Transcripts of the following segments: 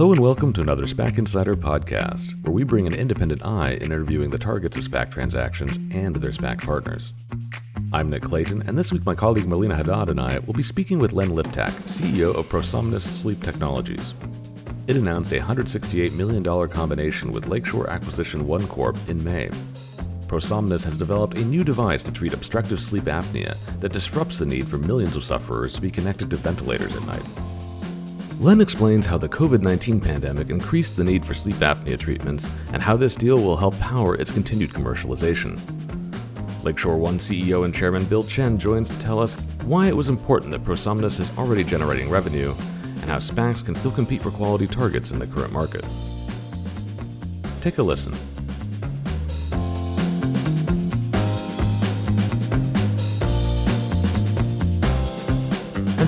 Hello and welcome to another SPAC Insider podcast, where we bring an independent eye in interviewing the targets of SPAC transactions and their SPAC partners. I'm Nick Clayton, and this week my colleague Marlena Haddad and I will be speaking with Len Liptak, CEO of Prosomnus Sleep Technologies. It announced a $168 million combination with Lakeshore Acquisition One Corp in May. Prosomnus has developed a new device to treat obstructive sleep apnea that disrupts the need for millions of sufferers to be connected to ventilators at night. Len explains how the COVID 19 pandemic increased the need for sleep apnea treatments and how this deal will help power its continued commercialization. Lakeshore One CEO and Chairman Bill Chen joins to tell us why it was important that Prosomnus is already generating revenue and how SPACs can still compete for quality targets in the current market. Take a listen.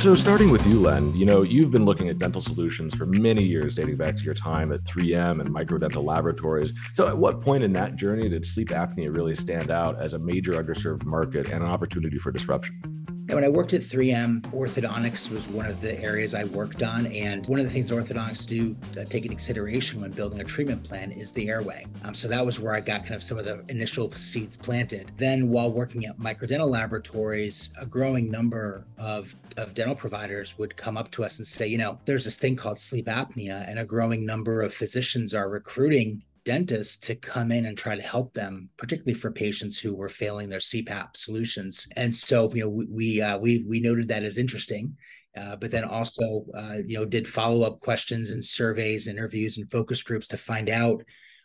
So, starting with you, Len, you know, you've been looking at dental solutions for many years, dating back to your time at 3M and Microdental Laboratories. So, at what point in that journey did sleep apnea really stand out as a major underserved market and an opportunity for disruption? When I worked at 3M, orthodontics was one of the areas I worked on. And one of the things orthodontics do uh, take into consideration when building a treatment plan is the airway. Um, so that was where I got kind of some of the initial seeds planted. Then while working at microdental laboratories, a growing number of, of dental providers would come up to us and say, you know, there's this thing called sleep apnea, and a growing number of physicians are recruiting dentists to come in and try to help them, particularly for patients who were failing their CPAP solutions. And so, you know, we we uh, we, we noted that as interesting. Uh, but then also, uh, you know, did follow up questions and surveys, interviews, and focus groups to find out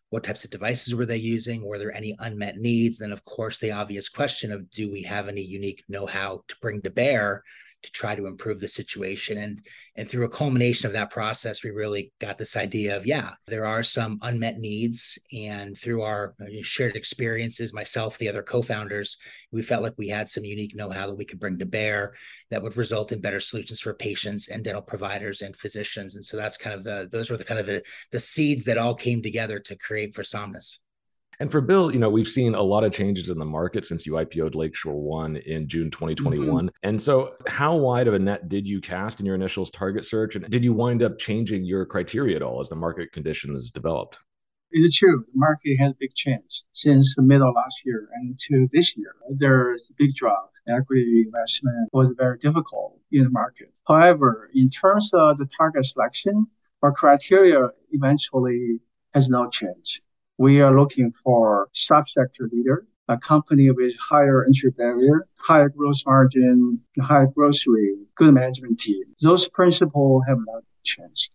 what types of devices were they using were there any unmet needs then of course the obvious question of do we have any unique know-how to bring to bear to try to improve the situation. And and through a culmination of that process, we really got this idea of yeah, there are some unmet needs, and through our uh, shared experiences, myself, the other co-founders, we felt like we had some unique know-how that we could bring to bear that would result in better solutions for patients and dental providers and physicians. And so that's kind of the those were the kind of the the seeds that all came together to create Prosomnus. And for Bill, you know, we've seen a lot of changes in the market since you IPO'd Lakeshore One in June 2021. Mm-hmm. And so, how wide of a net did you cast in your initial target search? And did you wind up changing your criteria at all as the market conditions developed? It's true. The market has big change since the middle of last year and to this year. There's a big drop. Equity investment was very difficult in the market. However, in terms of the target selection, our criteria eventually has not changed we are looking for subsector leader, a company with higher entry barrier, higher gross margin, higher rate, good management team. Those principles have not changed.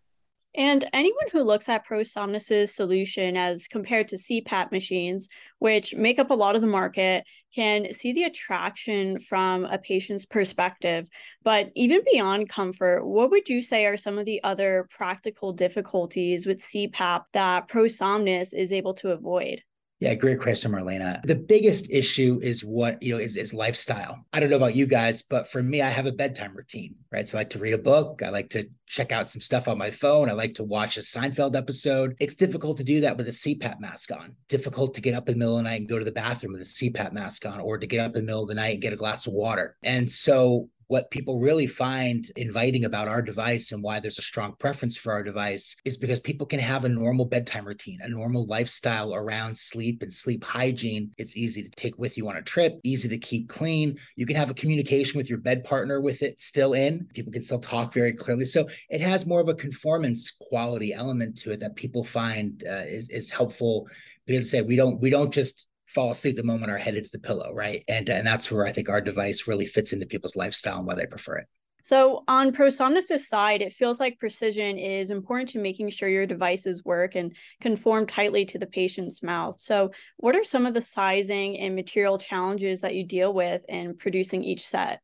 And anyone who looks at Prosomnus's solution as compared to CPAP machines, which make up a lot of the market, can see the attraction from a patient's perspective. But even beyond comfort, what would you say are some of the other practical difficulties with CPAP that Prosomnus is able to avoid? Yeah, great question, Marlena. The biggest issue is what, you know, is, is lifestyle. I don't know about you guys, but for me, I have a bedtime routine, right? So I like to read a book. I like to check out some stuff on my phone. I like to watch a Seinfeld episode. It's difficult to do that with a CPAP mask on. Difficult to get up in the middle of the night and go to the bathroom with a CPAP mask on, or to get up in the middle of the night and get a glass of water. And so what people really find inviting about our device and why there's a strong preference for our device is because people can have a normal bedtime routine, a normal lifestyle around sleep and sleep hygiene. It's easy to take with you on a trip, easy to keep clean. You can have a communication with your bed partner with it still in. People can still talk very clearly. So it has more of a conformance quality element to it that people find uh, is, is helpful because say we don't we don't just fall asleep the moment our head hits the pillow, right? And and that's where I think our device really fits into people's lifestyle and why they prefer it. So on Prosomnus' side, it feels like precision is important to making sure your devices work and conform tightly to the patient's mouth. So what are some of the sizing and material challenges that you deal with in producing each set?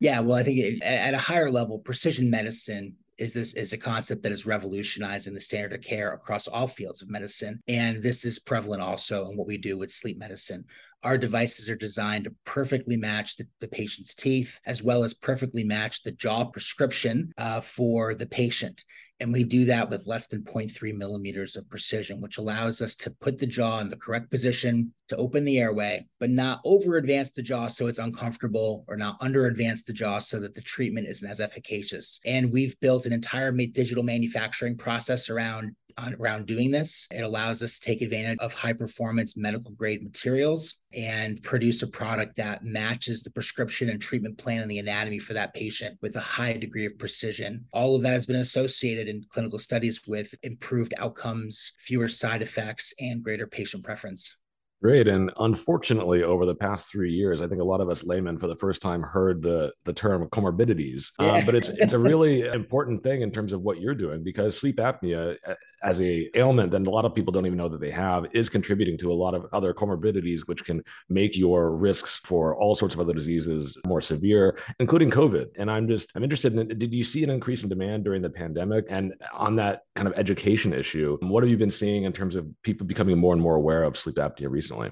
Yeah, well, I think at a higher level, precision medicine is this is a concept that is revolutionizing the standard of care across all fields of medicine and this is prevalent also in what we do with sleep medicine. Our devices are designed to perfectly match the, the patient's teeth as well as perfectly match the jaw prescription uh, for the patient And we do that with less than 0.3 millimeters of precision, which allows us to put the jaw in the correct position to open the airway, but not over advance the jaw so it's uncomfortable or not under advance the jaw so that the treatment isn't as efficacious. And we've built an entire digital manufacturing process around around doing this. It allows us to take advantage of high performance medical grade materials and produce a product that matches the prescription and treatment plan and the anatomy for that patient with a high degree of precision. All of that has been associated in clinical studies with improved outcomes, fewer side effects, and greater patient preference. Great. And unfortunately, over the past three years, I think a lot of us laymen for the first time heard the the term comorbidities. Um, yeah. Um, but it's it's a really important thing in terms of what you're doing because sleep apnea as a ailment that a lot of people don't even know that they have is contributing to a lot of other comorbidities, which can make your risks for all sorts of other diseases more severe, including COVID. And I'm just I'm interested in did you see an increase in demand during the pandemic? And on that kind of education issue, what have you been seeing in terms of people becoming more and more aware of sleep apnea recently?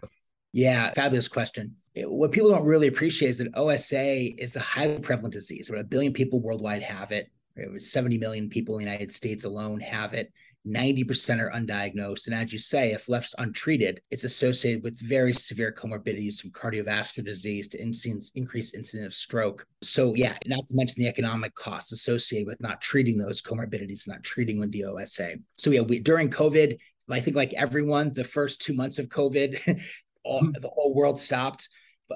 Yeah, fabulous question. What people don't really appreciate is that OSA is a highly prevalent disease. About a billion people worldwide have it. It was 70 million people in the United States alone have it. 90% are undiagnosed. And as you say, if left untreated, it's associated with very severe comorbidities from cardiovascular disease to increased incidence of stroke. So, yeah, not to mention the economic costs associated with not treating those comorbidities, not treating with the OSA. So, yeah, we, during COVID, I think like everyone, the first two months of COVID, all, mm-hmm. the whole world stopped.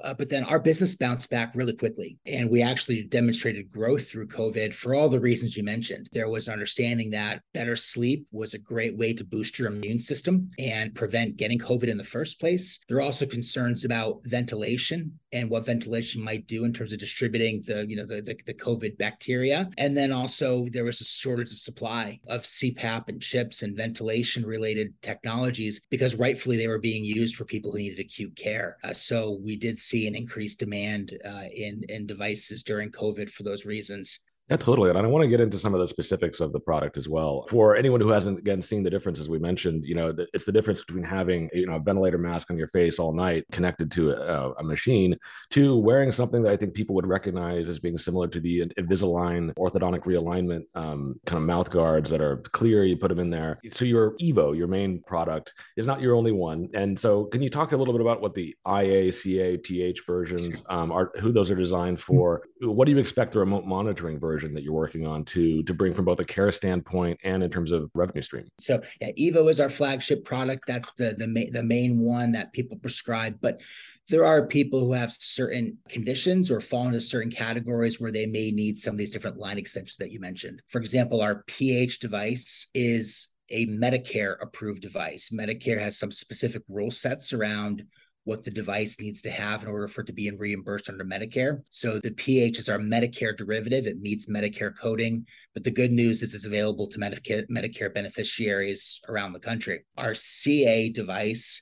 Uh, but then our business bounced back really quickly. And we actually demonstrated growth through COVID for all the reasons you mentioned. There was an understanding that better sleep was a great way to boost your immune system and prevent getting COVID in the first place. There are also concerns about ventilation and what ventilation might do in terms of distributing the, you know, the, the, the COVID bacteria. And then also there was a shortage of supply of CPAP and chips and ventilation related technologies because rightfully they were being used for people who needed acute care. Uh, so we did see an increased demand uh, in in devices during COVID for those reasons. Yeah, totally. And I want to get into some of the specifics of the product as well. For anyone who hasn't again seen the differences we mentioned, you know, it's the difference between having you know a ventilator mask on your face all night connected to a, a machine to wearing something that I think people would recognize as being similar to the Invisalign orthodontic realignment um, kind of mouth guards that are clear. You put them in there. So your Evo, your main product, is not your only one. And so, can you talk a little bit about what the IA, CA, PH versions um, are? Who those are designed for? What do you expect the remote monitoring version? Version that you're working on to to bring from both a care standpoint and in terms of revenue stream? So yeah, Evo is our flagship product. That's the the main the main one that people prescribe, but there are people who have certain conditions or fall into certain categories where they may need some of these different line extensions that you mentioned. For example, our PH device is a Medicare approved device. Medicare has some specific rule sets around what the device needs to have in order for it to be reimbursed under Medicare. So the PH is our Medicare derivative. It meets Medicare coding. But the good news is it's available to Medicare, Medicare beneficiaries around the country. Our CA device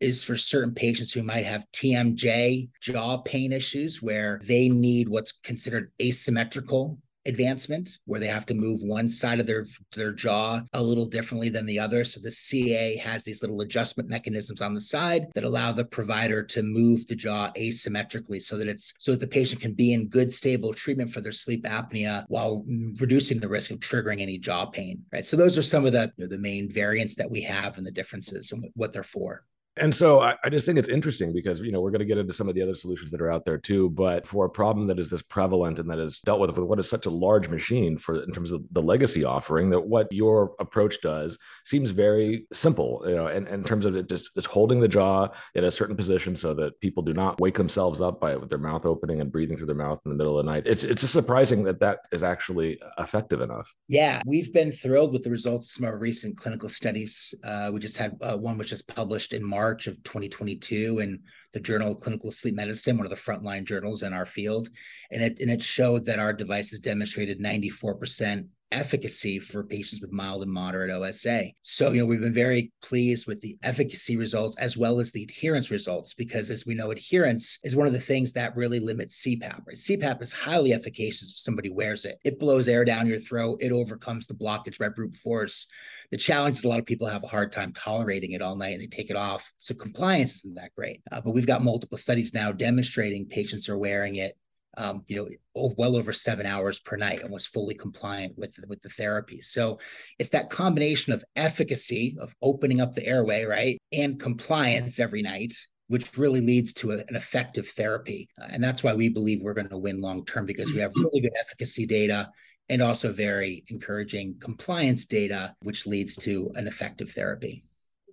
is for certain patients who might have TMJ jaw pain issues where they need what's considered asymmetrical advancement where they have to move one side of their their jaw a little differently than the other. So the CA has these little adjustment mechanisms on the side that allow the provider to move the jaw asymmetrically so that it's so that the patient can be in good stable treatment for their sleep apnea while reducing the risk of triggering any jaw pain right? So those are some of the you know, the main variants that we have and the differences and what they're for and so I, I, just think it's interesting because you know we're going to get into some of the other solutions that are out there too. But for a problem that is this prevalent and that is dealt with with what is such a large machine for in terms of the legacy offering, that what your approach does seems very simple. You know, and, and in terms of it just, just holding the jaw in a certain position so that people do not wake themselves up by with their mouth opening and breathing through their mouth in the middle of the night. It's it's just surprising that that is actually effective enough. Yeah, we've been thrilled with the results of some of our recent clinical studies. Uh, we just had uh, one which was published in March March of 2022 in the Journal of Clinical Sleep Medicine, one of the frontline journals in our field. And it, and it showed that our devices demonstrated 94% efficacy for patients with mild and moderate OSA. So, you know, we've been very pleased with the efficacy results as well as the adherence results because, as we know, adherence is one of the things that really limits CPAP. Right? CPAP is highly efficacious if somebody wears it. It blows air down your throat. It overcomes the blockage by brute force. The challenge is a lot of people have a hard time tolerating it all night and they take it off. So compliance isn't that great. Uh, but we've got multiple studies now demonstrating patients are wearing it um, you know, well over seven hours per night and was fully compliant with with the therapy. So it's that combination of efficacy of opening up the airway, right, and compliance every night, which really leads to an effective therapy. Uh, and that's why we believe we're going to win long term because we have really good efficacy data and also very encouraging compliance data, which leads to an effective therapy.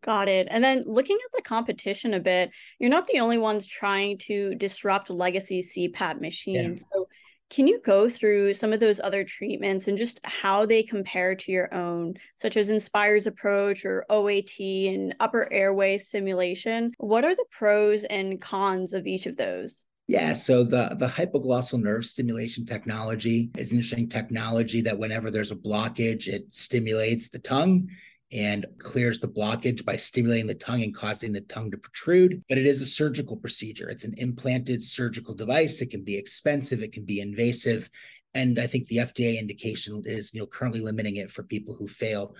Got it. And then looking at the competition a bit, you're not the only ones trying to disrupt legacy CPAP machines. Yeah. So can you go through some of those other treatments and just how they compare to your own, such as Inspire's approach or OAT and upper airway stimulation? What are the pros and cons of each of those? Yeah, so the the hypoglossal nerve stimulation technology is an interesting technology that whenever there's a blockage, it stimulates the tongue and clears the blockage by stimulating the tongue and causing the tongue to protrude. But it is a surgical procedure. It's an implanted surgical device. It can be expensive, it can be invasive. And I think the FDA indication is, you know, currently limiting it for people who fail,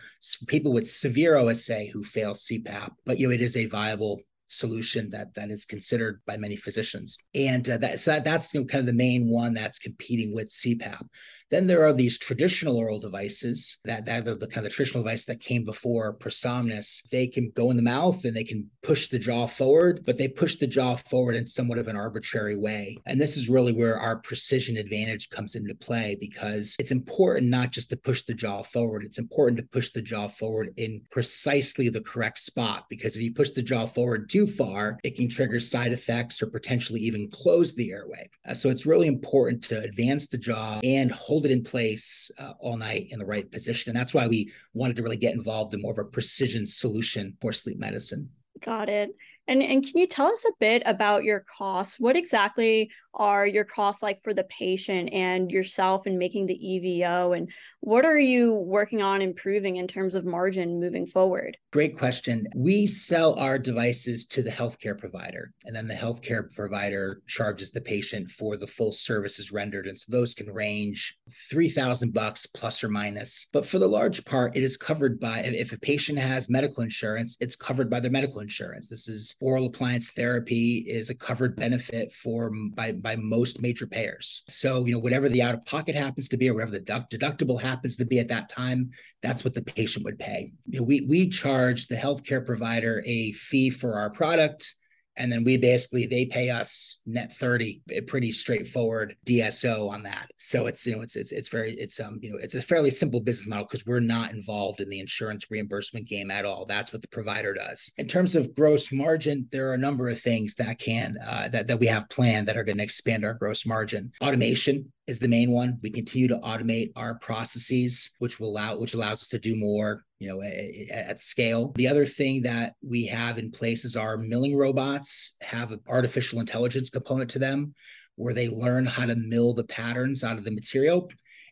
people with severe OSA who fail CPAP. But you know, it is a viable solution that that is considered by many physicians. And uh, that, so that, that's you know, kind of the main one that's competing with CPAP. Then there are these traditional oral devices that, that are the kind of the traditional device that came before Prosomnus. They can go in the mouth and they can push the jaw forward, but they push the jaw forward in somewhat of an arbitrary way. And this is really where our precision advantage comes into play because it's important not just to push the jaw forward, it's important to push the jaw forward in precisely the correct spot. Because if you push the jaw forward too far, it can trigger side effects or potentially even close the airway. Uh, so it's really important to advance the jaw and hold hold it in place uh, all night in the right position. And that's why we wanted to really get involved in more of a precision solution for sleep medicine. Got it. And and can you tell us a bit about your costs? What exactly are your costs like for the patient and yourself in making the EVO? And what are you working on improving in terms of margin moving forward? Great question. We sell our devices to the healthcare provider, and then the healthcare provider charges the patient for the full services rendered. And so those can range 3000 bucks plus or minus. But for the large part, it is covered by if a patient has medical insurance, it's covered by their medical insurance. This is oral appliance therapy is a covered benefit for by by most major payers. So, you know, whatever the out of pocket happens to be or whatever the deductible happens to be at that time, that's what the patient would pay. You know, we we charge the healthcare provider a fee for our product and then we basically they pay us net 30 a pretty straightforward dso on that. So it's you know it's it's, it's very it's um you know it's a fairly simple business model because we're not involved in the insurance reimbursement game at all. That's what the provider does. In terms of gross margin there are a number of things that can uh, that, that we have planned that are going to expand our gross margin. Automation is the main one. We continue to automate our processes, which will allow which allows us to do more, you know, at, at scale. The other thing that we have in place is our milling robots have an artificial intelligence component to them, where they learn how to mill the patterns out of the material.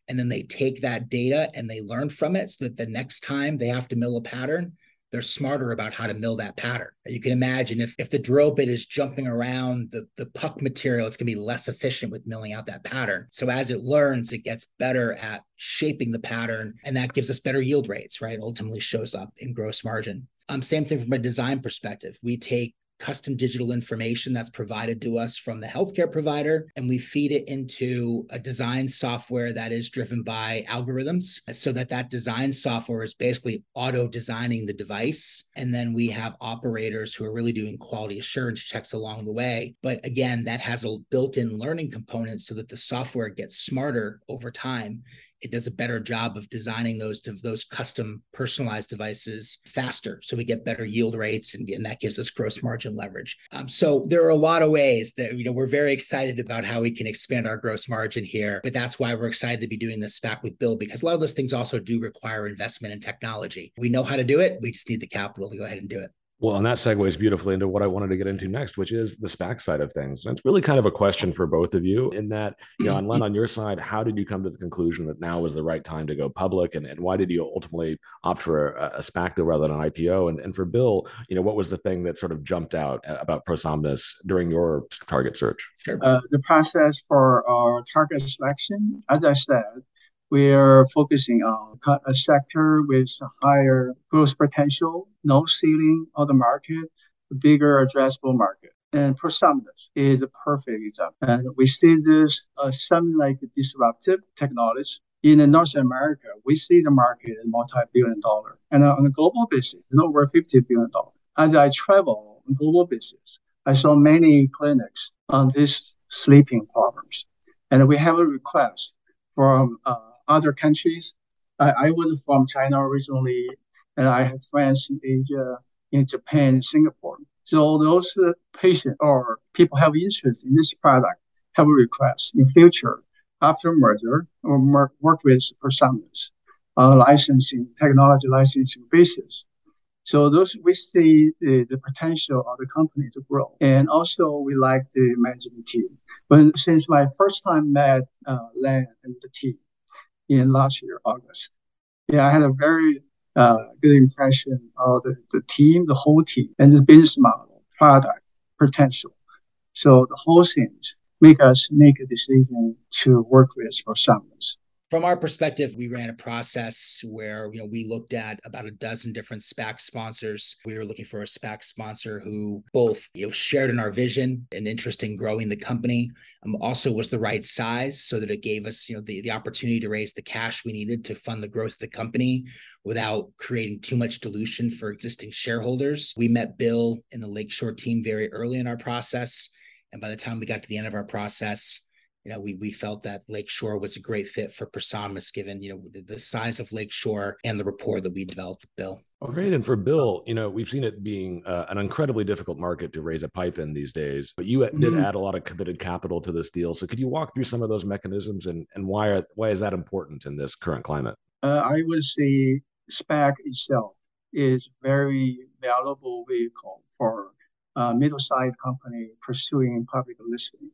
And then they take that data and they learn from it so that the next time they have to mill a pattern, they're smarter about how to mill that pattern. You can imagine if, if the drill bit is jumping around the, the puck material, it's going to be less efficient with milling out that pattern. So as it learns, it gets better at shaping the pattern, and that gives us better yield rates, right? Ultimately shows up in gross margin. Um, same thing from a design perspective. We take custom digital information that's provided to us from the healthcare provider, and we feed it into a design software that is driven by algorithms so that that design software is basically auto designing the device. And then we have operators who are really doing quality assurance checks along the way. But again, that has a built in learning component so that the software gets smarter over time it does a better job of designing those to those custom personalized devices faster. So we get better yield rates and, and that gives us gross margin leverage. Um, so there are a lot of ways that you know we're very excited about how we can expand our gross margin here but that's why we're excited to be doing this SPAC with Bill because a lot of those things also do require investment in technology. We know how to do it. We just need the capital to go ahead and do it well, and that segues beautifully into what I wanted to get into next, which is the SPAC side of things. And it's really kind of a question for both of you in that, you know, and Len, on your side, how did you come to the conclusion that now was the right time to go public? And, and why did you ultimately opt for a, a SPAC deal rather than an IPO? And, and for Bill, you know, what was the thing that sort of jumped out about ProSomnus during your target search? Uh, the process for our target selection, as I said, we're focusing on a sector with higher growth potential, no ceiling on the market, bigger addressable market. And ProSomnus is a perfect example. And we see this uh, something like disruptive technology. In North America, we see the market is multi-billion dollar. And on a global basis, it's over $50 billion. As I travel on global basis, I saw many clinics on these sleeping problems. And we have a request from uh, other countries. I, I was from China originally, and I have friends in Asia, in Japan, Singapore. So those uh, patients or people have interest in this product have a request in future after merger or mer- work with ProSomnus on licensing, technology licensing basis. So those we see the, the potential of the company to grow. And also we like the management team. But since my first time met uh, Len and the team in last year, August, yeah, I had a very uh, good impression of the, the team, the whole team, and the business model, product, potential. So the whole things make us make a decision to work with ProSomnus from our perspective, we ran a process where you know we looked at about a dozen different SPAC sponsors. We were looking for a SPAC sponsor who both you know shared in our vision and interest in growing the company, um, also was the right size so that it gave us you know the, the opportunity to raise the cash we needed to fund the growth of the company without creating too much dilution for existing shareholders. We met Bill and the Lakeshore team very early in our process. And by the time we got to the end of our process, you know, we we felt that Lakeshore was a great fit for ProSomnus, given you know the, the, size of Lakeshore and the rapport that we developed with Bill. Oh, great! And for Bill, you know, we've seen it being uh, an incredibly difficult market to raise a pipe in these days. But you mm-hmm. did add a lot of committed capital to this deal. So could you walk through some of those mechanisms and and why are, why is that important in this current climate? Uh, I would say SPAC itself is very valuable vehicle for a middle-sized company pursuing public listing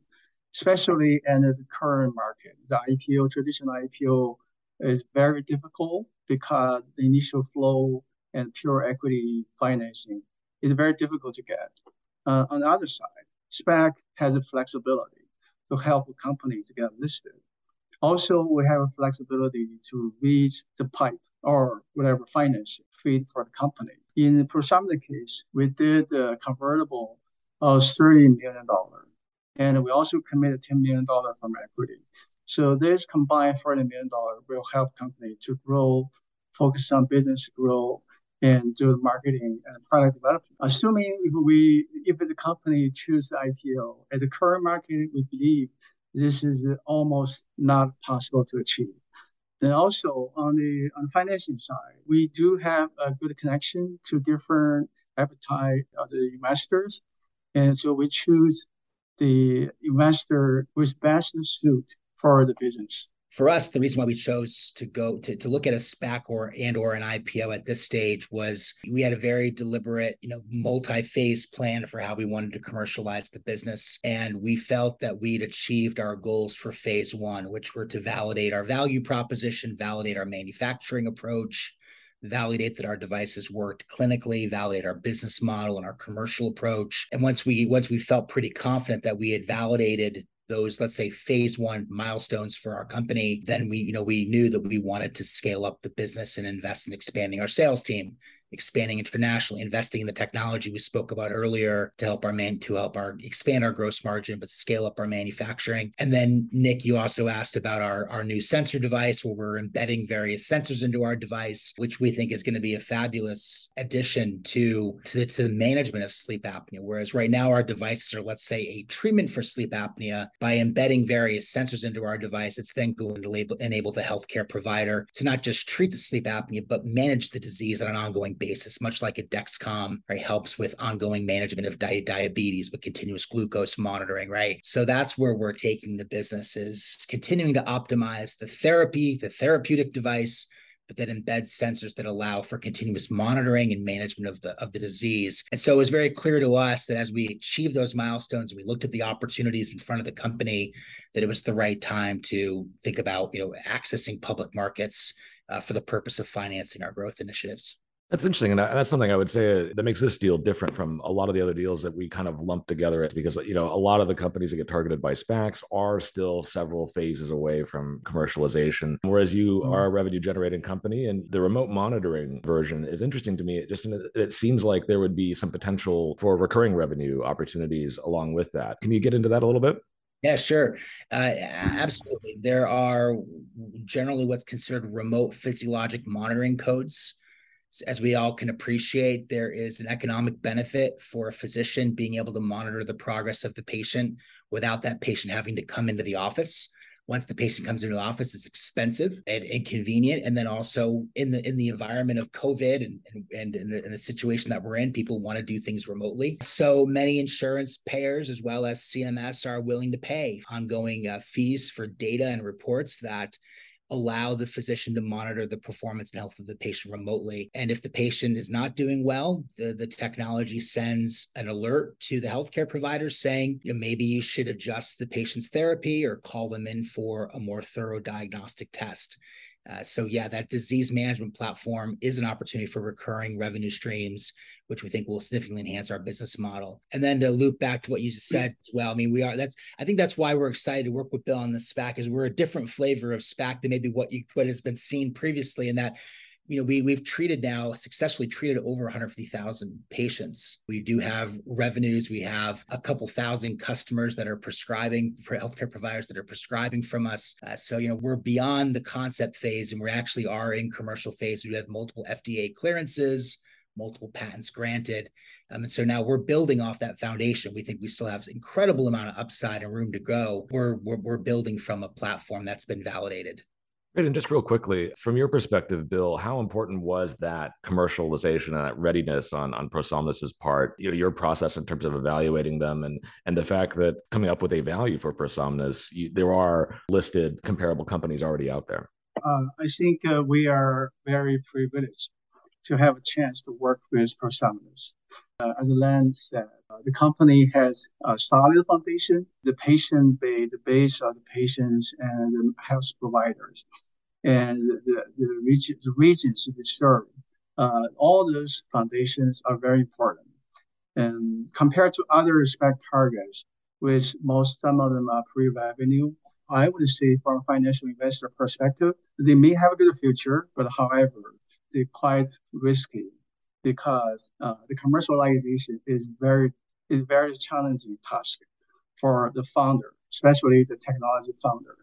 especially in the current market. The IPO, traditional IPO is very difficult because the initial flow and pure equity financing is very difficult to get. Uh, on the other side, SPAC has a flexibility to help a company to get listed. Also, we have a flexibility to reach the pipe or whatever financing feed for the company. In the case, we did a convertible of $30 million and we also committed $10 million from equity. So this combined $40 million will help company to grow, focus on business growth, and do marketing and product development. Assuming if we if the company choose IPO at the current market, we believe this is almost not possible to achieve. Then also on the on the financing side, we do have a good connection to different appetite of the investors, and so we choose the investor who's best suited for the business. For us, the reason why we chose to go to, to look at a SPAC or and or an IPO at this stage was we had a very deliberate, you know, multi-phase plan for how we wanted to commercialize the business. And we felt that we'd achieved our goals for phase one, which were to validate our value proposition, validate our manufacturing approach, validate that our devices worked clinically, validate our business model and our commercial approach. And once we once we felt pretty confident that we had validated those let's say phase one milestones for our company then we you know we knew that we wanted to scale up the business and invest in expanding our sales team expanding internationally, investing in the technology we spoke about earlier to help our man to help our expand our gross margin, but scale up our manufacturing. And then Nick, you also asked about our, our new sensor device where we're embedding various sensors into our device, which we think is going to be a fabulous addition to, to the, to the management of sleep apnea. Whereas right now our devices are, let's say, a treatment for sleep apnea by embedding various sensors into our device. It's then going to label, enable the healthcare provider to not just treat the sleep apnea, but manage the disease on an ongoing basis, much like a Dexcom, right, helps with ongoing management of di- diabetes with continuous glucose monitoring, right? So that's where we're taking the business is continuing to optimize the therapy, the therapeutic device, but that embeds sensors that allow for continuous monitoring and management of the of the disease. And so it was very clear to us that as we achieved those milestones we looked at the opportunities in front of the company, that it was the right time to think about you know accessing public markets uh, for the purpose of financing our growth initiatives. That's interesting. And that's something I would say uh, that makes this deal different from a lot of the other deals that we kind of lump together because, you know, a lot of the companies that get targeted by SPACs are still several phases away from commercialization. Whereas you mm-hmm. are a revenue generating company and the remote monitoring version is interesting to me. It just, it seems like there would be some potential for recurring revenue opportunities along with that. Can you get into that a little bit? Yeah, sure. Uh, absolutely. There are generally what's considered remote physiologic monitoring codes as we all can appreciate, there is an economic benefit for a physician being able to monitor the progress of the patient without that patient having to come into the office. Once the patient comes into the office, it's expensive and inconvenient. And then also in the in the environment of COVID and and, and in, the, in the situation that we're in, people want to do things remotely. So many insurance payers, as well as CMS, are willing to pay ongoing uh, fees for data and reports that allow the physician to monitor the performance and health of the patient remotely. And if the patient is not doing well, the, the technology sends an alert to the healthcare provider saying, you know, maybe you should adjust the patient's therapy or call them in for a more thorough diagnostic test. Uh, so yeah, that disease management platform is an opportunity for recurring revenue streams, which we think will significantly enhance our business model. And then to loop back to what you just said, well, I mean, we are that's I think that's why we're excited to work with Bill on the SPAC is we're a different flavor of SPAC than maybe what you what has been seen previously, in that you know, we we've treated now successfully treated over 150,000 patients. We do have revenues. We have a couple thousand customers that are prescribing for healthcare providers that are prescribing from us. Uh, so you know, we're beyond the concept phase, and we actually are in commercial phase. We have multiple FDA clearances, multiple patents granted, um, and so now we're building off that foundation. We think we still have incredible amount of upside and room to go. We're we're, we're building from a platform that's been validated. Great. And just real quickly, from your perspective, Bill, how important was that commercialization and that readiness on, on ProSomnus's part, you know, your process in terms of evaluating them and and the fact that coming up with a value for ProSomnus, you, there are listed comparable companies already out there? Uh, I think uh, we are very privileged to have a chance to work with ProSomnus. Uh, as Len said, uh, the company has a solid foundation, the patient base, the base of the patients and the health providers, and the, the, the regions we serve. Uh, all those foundations are very important. And compared to other SPAC targets, which most some of them are pre-revenue, I would say from a financial investor perspective, they may have a good future, but however, quite risky because uh, the commercialization is very is very challenging task for the founder, especially the technology founder,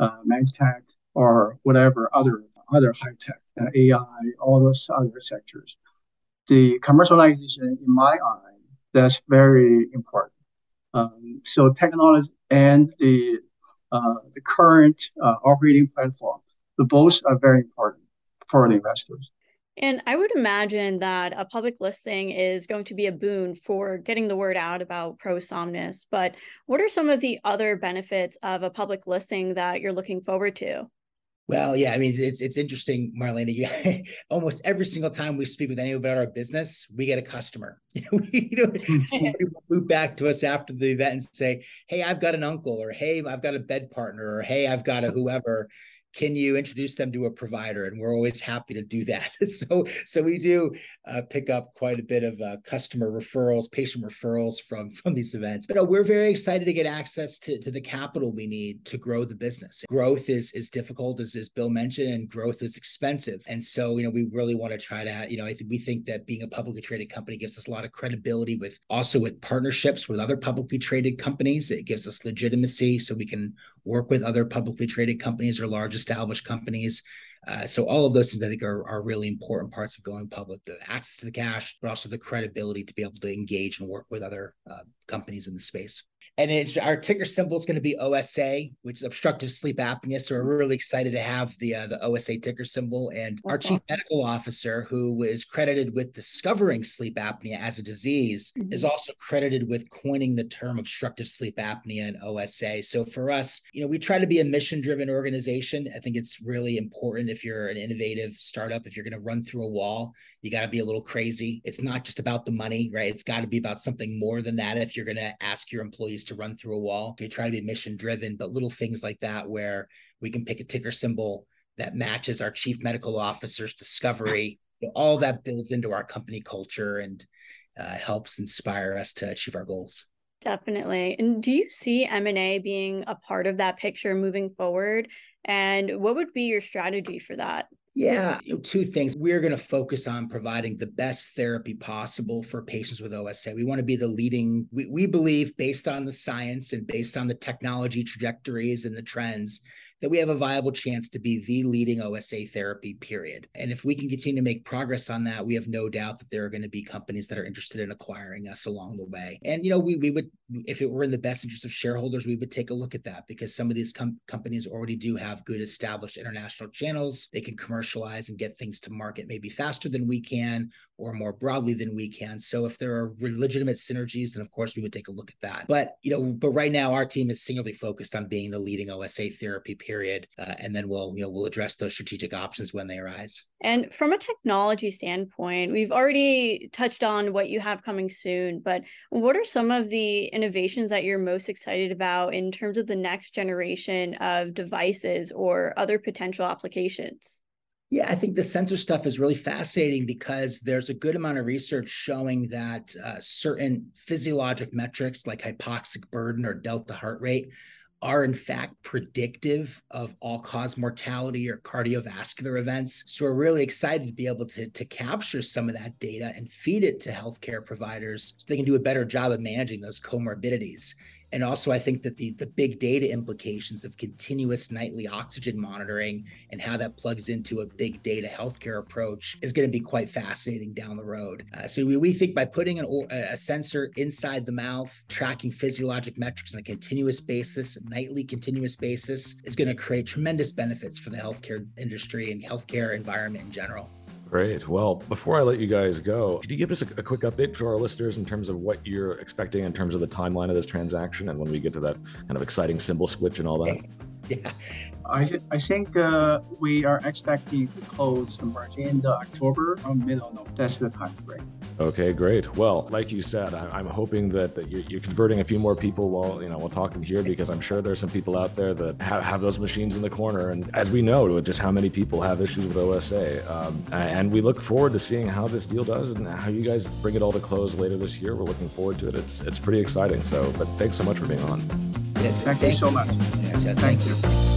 uh, tech or whatever other other high tech, uh, AI, all those other sectors. The commercialization, in my eye, that's very important. Um, so technology and the uh, the current uh, operating platform, the both are very important for the investors. And I would imagine that a public listing is going to be a boon for getting the word out about ProSomnus. But what are some of the other benefits of a public listing that you're looking forward to? Well, yeah, I mean, it's it's interesting, Marlena. You, almost every single time we speak with anyone about our business, we get a customer. You know, we, you know loop back to us after the event and say, "Hey, I've got an uncle," or "Hey, I've got a bed partner," or "Hey, I've got a whoever." Can you introduce them to a provider? And we're always happy to do that. So so we do uh, pick up quite a bit of uh, customer referrals patient referrals from from these events. But uh, we're very excited to get access to, to the capital we need to grow the business. Growth is is difficult as, as bill mentioned and growth is expensive. And so you know we really want to try to you know i think we think that being a publicly traded company gives us a lot of credibility with also with partnerships with other publicly traded companies. It gives us legitimacy so we can work with other publicly traded companies or large established companies. Uh, so all of those things I think are, are really important parts of going public: the access to the cash, but also the credibility to be able to engage and work with other uh, companies in the space and it's our ticker symbol is going to be OSA, which is obstructive sleep apnea. So we're really excited to have the uh, the OSA ticker symbol. And our chief medical officer, who is credited with discovering sleep apnea as a disease, mm-hmm. is also credited with coining the term obstructive sleep apnea and OSA. So for us, you know, we try to be a mission driven organization. I think it's really important if you're an innovative startup, if you're going to run through a wall, you got to be a little crazy. It's not just about the money, right? It's got to be about something more than that. If you're going to ask your employees to run through a wall, we try to be mission driven, but little things like that where we can pick a ticker symbol that matches our chief medical officer's discovery you know, all that builds into our company culture and uh, helps inspire us to achieve our goals. Definitely. And do you see M&A being a part of that picture moving forward? And what would be your strategy for that? Yeah, you know, two things. We're going to focus on providing the best therapy possible for patients with OSA. We want to be the leading, we, we believe, based on the science and based on the technology trajectories and the trends, that we have a viable chance to be the leading OSA therapy, period. And if we can continue to make progress on that, we have no doubt that there are going to be companies that are interested in acquiring us along the way. And, you know, we, we would, if it were in the best interest of shareholders, we would take a look at that because some of these com- companies already do have good established international channels. They can commercialize and get things to market maybe faster than we can or more broadly than we can. So if there are legitimate synergies, then of course we would take a look at that. But, you know, but right now our team is singularly focused on being the leading OSA therapy period, uh, and then we'll you know we'll address those strategic options when they arise. And from a technology standpoint, we've already touched on what you have coming soon, but what are some of the innovations that you're most excited about in terms of the next generation of devices or other potential applications? Yeah, I think the sensor stuff is really fascinating because there's a good amount of research showing that uh, certain physiologic metrics like hypoxic burden or delta heart rate are in fact predictive of all cause mortality or cardiovascular events. So we're really excited to be able to, to capture some of that data and feed it to healthcare providers so they can do a better job of managing those comorbidities. And also, I think that the, the big data implications of continuous nightly oxygen monitoring and how that plugs into a big data healthcare approach is going to be quite fascinating down the road. Uh, so, we, we think by putting an, a sensor inside the mouth, tracking physiologic metrics on a continuous basis, nightly continuous basis, is going to create tremendous benefits for the healthcare industry and healthcare environment in general. Great. Well, before I let you guys go, could you give us a, a, quick update to our listeners in terms of what you're expecting in terms of the timeline of this transaction and when we get to that kind of exciting symbol switch and all that? Yeah. I, I think uh, we are expecting to close the in the October or middle of That's the time frame. Okay, great. Well, like you said, I, am hoping that, that you're, you're, converting a few more people while you know while talking here because I'm sure there's some people out there that have, have those machines in the corner. And as we know, just how many people have issues with OSA, um, and we look forward to seeing how this deal does and how you guys bring it all to close later this year. We're looking forward to it. It's it's pretty exciting. So, but thanks so much for being on. Yes, thank, thank you so much. Yes, thank, thank you. you.